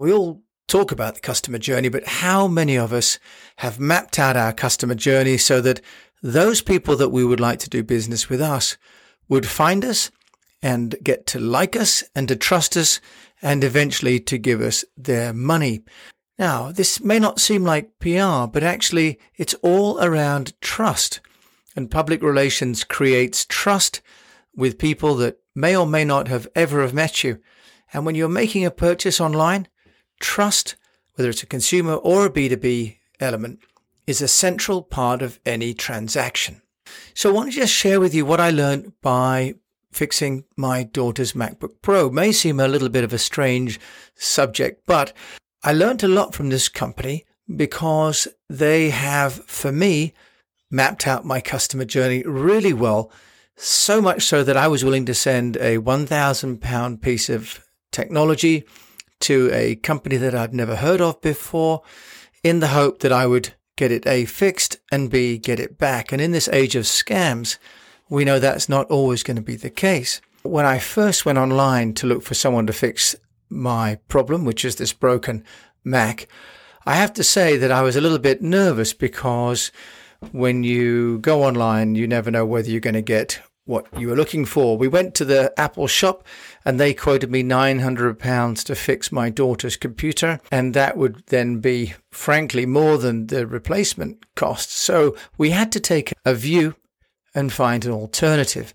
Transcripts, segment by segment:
We all talk about the customer journey, but how many of us have mapped out our customer journey so that those people that we would like to do business with us would find us and get to like us and to trust us and eventually to give us their money. Now, this may not seem like PR, but actually it's all around trust. And public relations creates trust with people that may or may not have ever have met you. And when you're making a purchase online, trust, whether it's a consumer or a B2B element, is a central part of any transaction. So I want to just share with you what I learned by fixing my daughter's MacBook Pro. It may seem a little bit of a strange subject, but I learned a lot from this company because they have, for me, mapped out my customer journey really well. So much so that I was willing to send a 1,000 pound piece of technology to a company that I'd never heard of before in the hope that I would get it A fixed and B get it back. And in this age of scams, we know that's not always going to be the case. When I first went online to look for someone to fix my problem, which is this broken Mac, I have to say that I was a little bit nervous because when you go online, you never know whether you're going to get what you were looking for. We went to the Apple shop and they quoted me £900 to fix my daughter's computer. And that would then be, frankly, more than the replacement cost. So we had to take a view and find an alternative.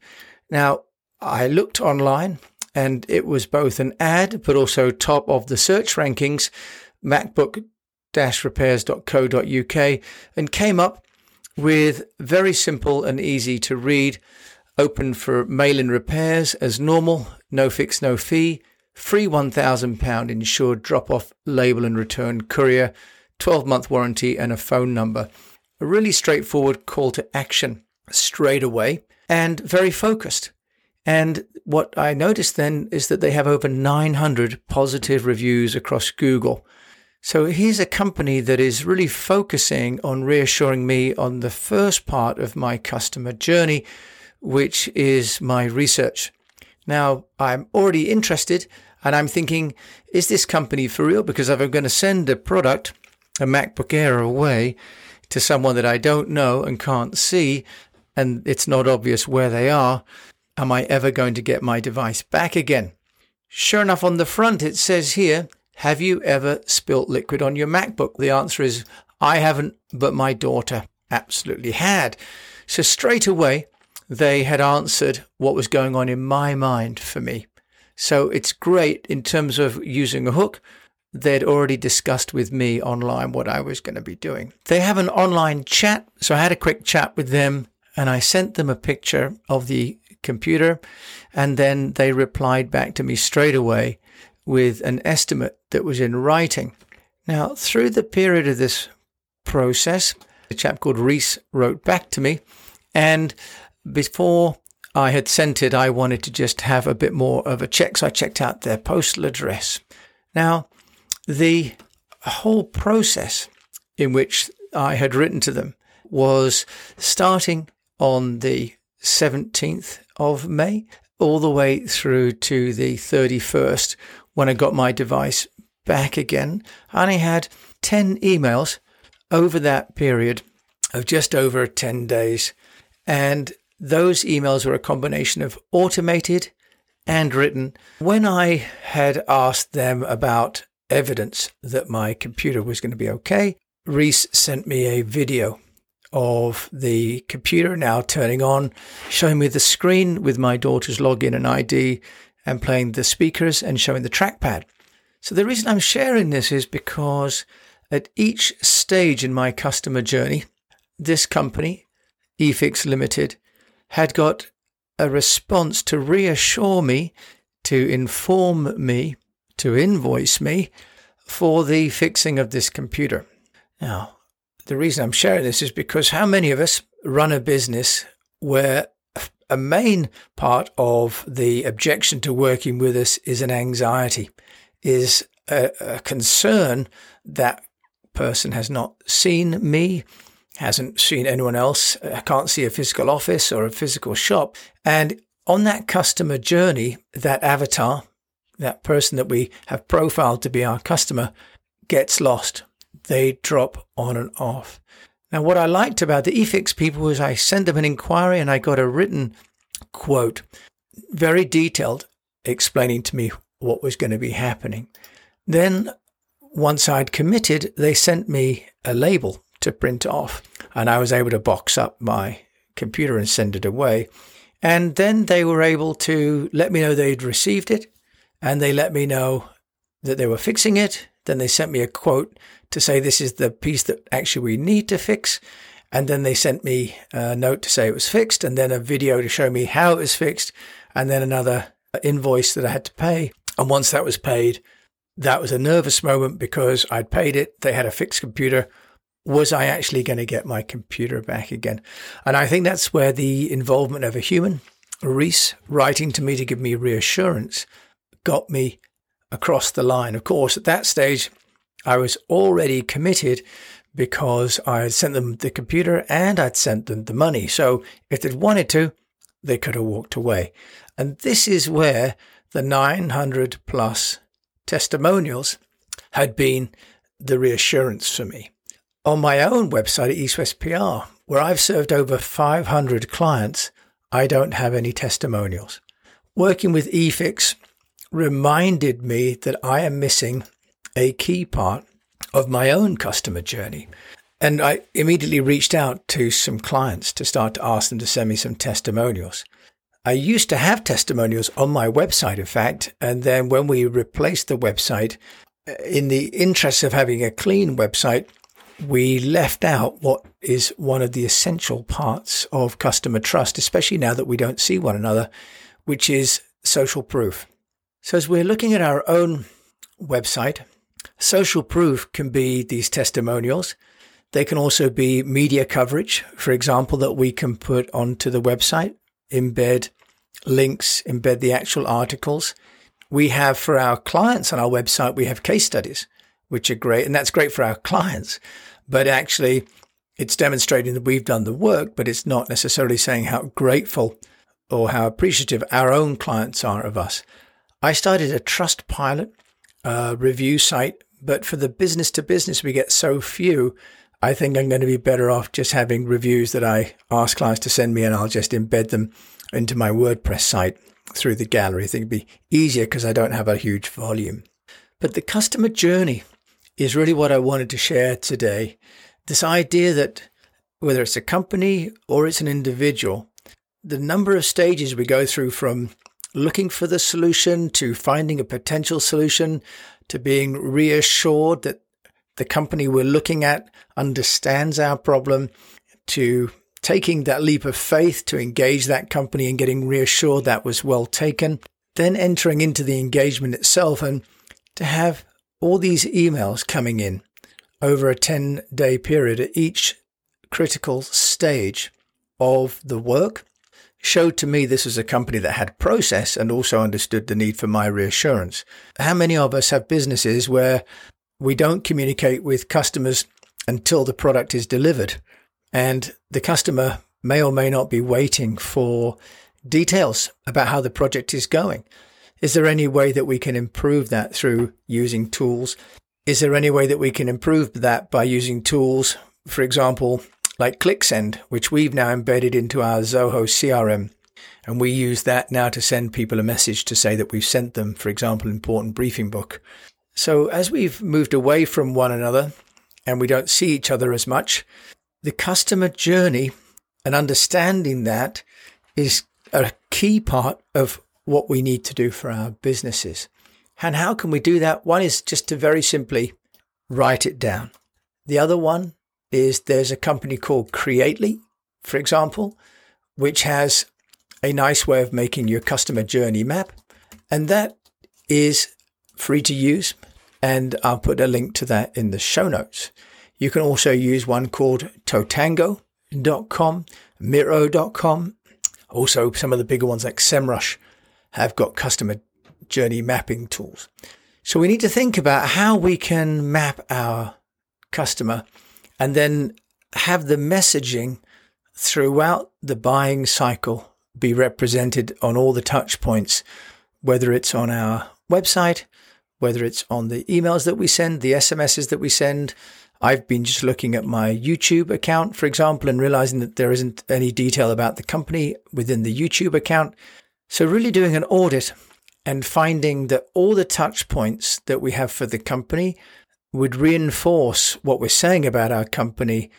Now, I looked online and it was both an ad, but also top of the search rankings, MacBook repairs.co.uk, and came up with very simple and easy to read Open for mail in repairs as normal, no fix, no fee, free £1,000 insured drop off label and return courier, 12 month warranty, and a phone number. A really straightforward call to action straight away and very focused. And what I noticed then is that they have over 900 positive reviews across Google. So here's a company that is really focusing on reassuring me on the first part of my customer journey, which is my research. Now, I'm already interested and I'm thinking, is this company for real? Because if I'm going to send a product, a MacBook Air away to someone that I don't know and can't see, and it's not obvious where they are, am I ever going to get my device back again? Sure enough, on the front, it says here, have you ever spilt liquid on your MacBook? The answer is, I haven't, but my daughter absolutely had. So straight away, they had answered what was going on in my mind for me. So it's great in terms of using a hook. They'd already discussed with me online what I was going to be doing. They have an online chat. So I had a quick chat with them and I sent them a picture of the computer. And then they replied back to me straight away with an estimate that was in writing. Now, through the period of this process, a chap called Reese wrote back to me and before I had sent it, I wanted to just have a bit more of a check. So I checked out their postal address. Now, the whole process in which I had written to them was starting on the 17th of May all the way through to the 31st when I got my device back again. I had 10 emails over that period of just over 10 days. And those emails were a combination of automated and written. When I had asked them about evidence that my computer was going to be okay, Reese sent me a video of the computer now turning on, showing me the screen with my daughter's login and ID and playing the speakers and showing the trackpad. So the reason I'm sharing this is because at each stage in my customer journey, this company, eFix Limited, had got a response to reassure me, to inform me, to invoice me for the fixing of this computer. Now, the reason I'm sharing this is because how many of us run a business where a main part of the objection to working with us is an anxiety, is a, a concern that person has not seen me, hasn't seen anyone else, can't see a physical office or a physical shop. And on that customer journey, that avatar, that person that we have profiled to be our customer gets lost. They drop on and off. Now, what I liked about the eFix people was I sent them an inquiry and I got a written quote, very detailed, explaining to me what was going to be happening. Then, once I'd committed, they sent me a label to print off, and I was able to box up my computer and send it away. And then they were able to let me know they'd received it, and they let me know that they were fixing it. Then they sent me a quote to say this is the piece that actually we need to fix. And then they sent me a note to say it was fixed, and then a video to show me how it was fixed, and then another invoice that I had to pay. And once that was paid, that was a nervous moment because I'd paid it. They had a fixed computer. Was I actually going to get my computer back again? And I think that's where the involvement of a human, Reese, writing to me to give me reassurance, got me across the line. Of course, at that stage, I was already committed because I had sent them the computer and I'd sent them the money. So if they'd wanted to, they could have walked away. And this is where the 900 plus testimonials had been the reassurance for me. On my own website at East West PR, where I've served over 500 clients, I don't have any testimonials. Working with eFix reminded me that I am missing a key part of my own customer journey. And I immediately reached out to some clients to start to ask them to send me some testimonials. I used to have testimonials on my website, in fact. And then when we replaced the website, uh, in the interest of having a clean website, we left out what is one of the essential parts of customer trust, especially now that we don't see one another, which is social proof. So as we're looking at our own website, social proof can be these testimonials. They can also be media coverage, for example, that we can put onto the website, embed links, embed the actual articles. We have for our clients on our website, we have case studies, which are great. And that's great for our clients. But actually, it's demonstrating that we've done the work, but it's not necessarily saying how grateful or how appreciative our own clients are of us. I started a Trustpilot uh, review site, but for the business to business, we get so few. I think I'm going to be better off just having reviews that I ask clients to send me and I'll just embed them into my WordPress site through the gallery. I think it'd be easier because I don't have a huge volume. But the customer journey is really what I wanted to share today. This idea that whether it's a company or it's an individual, the number of stages we go through from looking for the solution to finding a potential solution to being reassured that the company we're looking at understands our problem to taking that leap of faith to engage that company and getting reassured that was well taken, then entering into the engagement itself and to have all these emails coming in over a 10 day period at each critical stage of the work showed to me this was a company that had process and also understood the need for my reassurance. How many of us have businesses where we don't communicate with customers until the product is delivered? And the customer may or may not be waiting for details about how the project is going. Is there any way that we can improve that through using tools? Is there any way that we can improve that by using tools, for example, like ClickSend, which we've now embedded into our Zoho CRM? And we use that now to send people a message to say that we've sent them, for example, an important briefing book. So as we've moved away from one another and we don't see each other as much, the customer journey and understanding that is a key part of what we need to do for our businesses. And how can we do that? One is just to very simply write it down. The other one is there's a company called Creately, for example, which has a nice way of making your customer journey map. And that is free to use. And I'll put a link to that in the show notes. You can also use one called totango.com, miro.com. Also, some of the bigger ones like SEMrush have got customer journey mapping tools. So we need to think about how we can map our customer and then have the messaging throughout the buying cycle be represented on all the touch points, whether it's on our website, whether it's on the emails that we send, the SMSs that we send. I've been just looking at my YouTube account, for example, and realizing that there isn't any detail about the company within the YouTube account. So, really doing an audit and finding that all the touch points that we have for the company would reinforce what we're saying about our company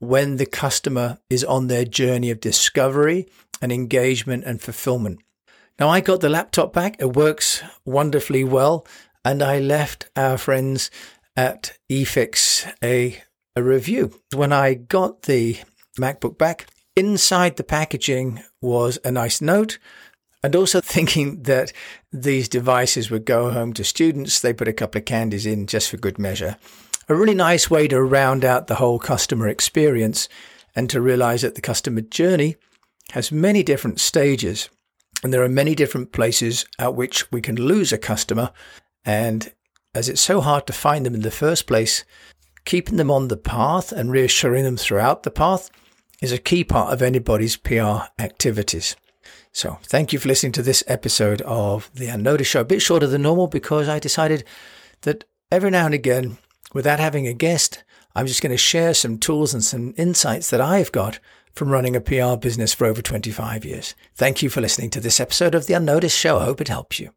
when the customer is on their journey of discovery and engagement and fulfillment. Now, I got the laptop back. It works wonderfully well. And I left our friends at eFix a, a review. When I got the MacBook back, inside the packaging was a nice note. And also thinking that these devices would go home to students, they put a couple of candies in just for good measure. A really nice way to round out the whole customer experience and to realize that the customer journey has many different stages and there are many different places at which we can lose a customer. And as it's so hard to find them in the first place, keeping them on the path and reassuring them throughout the path is a key part of anybody's PR activities. So thank you for listening to this episode of the Unnoticed Show. A bit shorter than normal because I decided that every now and again, without having a guest, I'm just going to share some tools and some insights that I've got from running a PR business for over 25 years. Thank you for listening to this episode of The Unnoticed Show. I hope it helps you.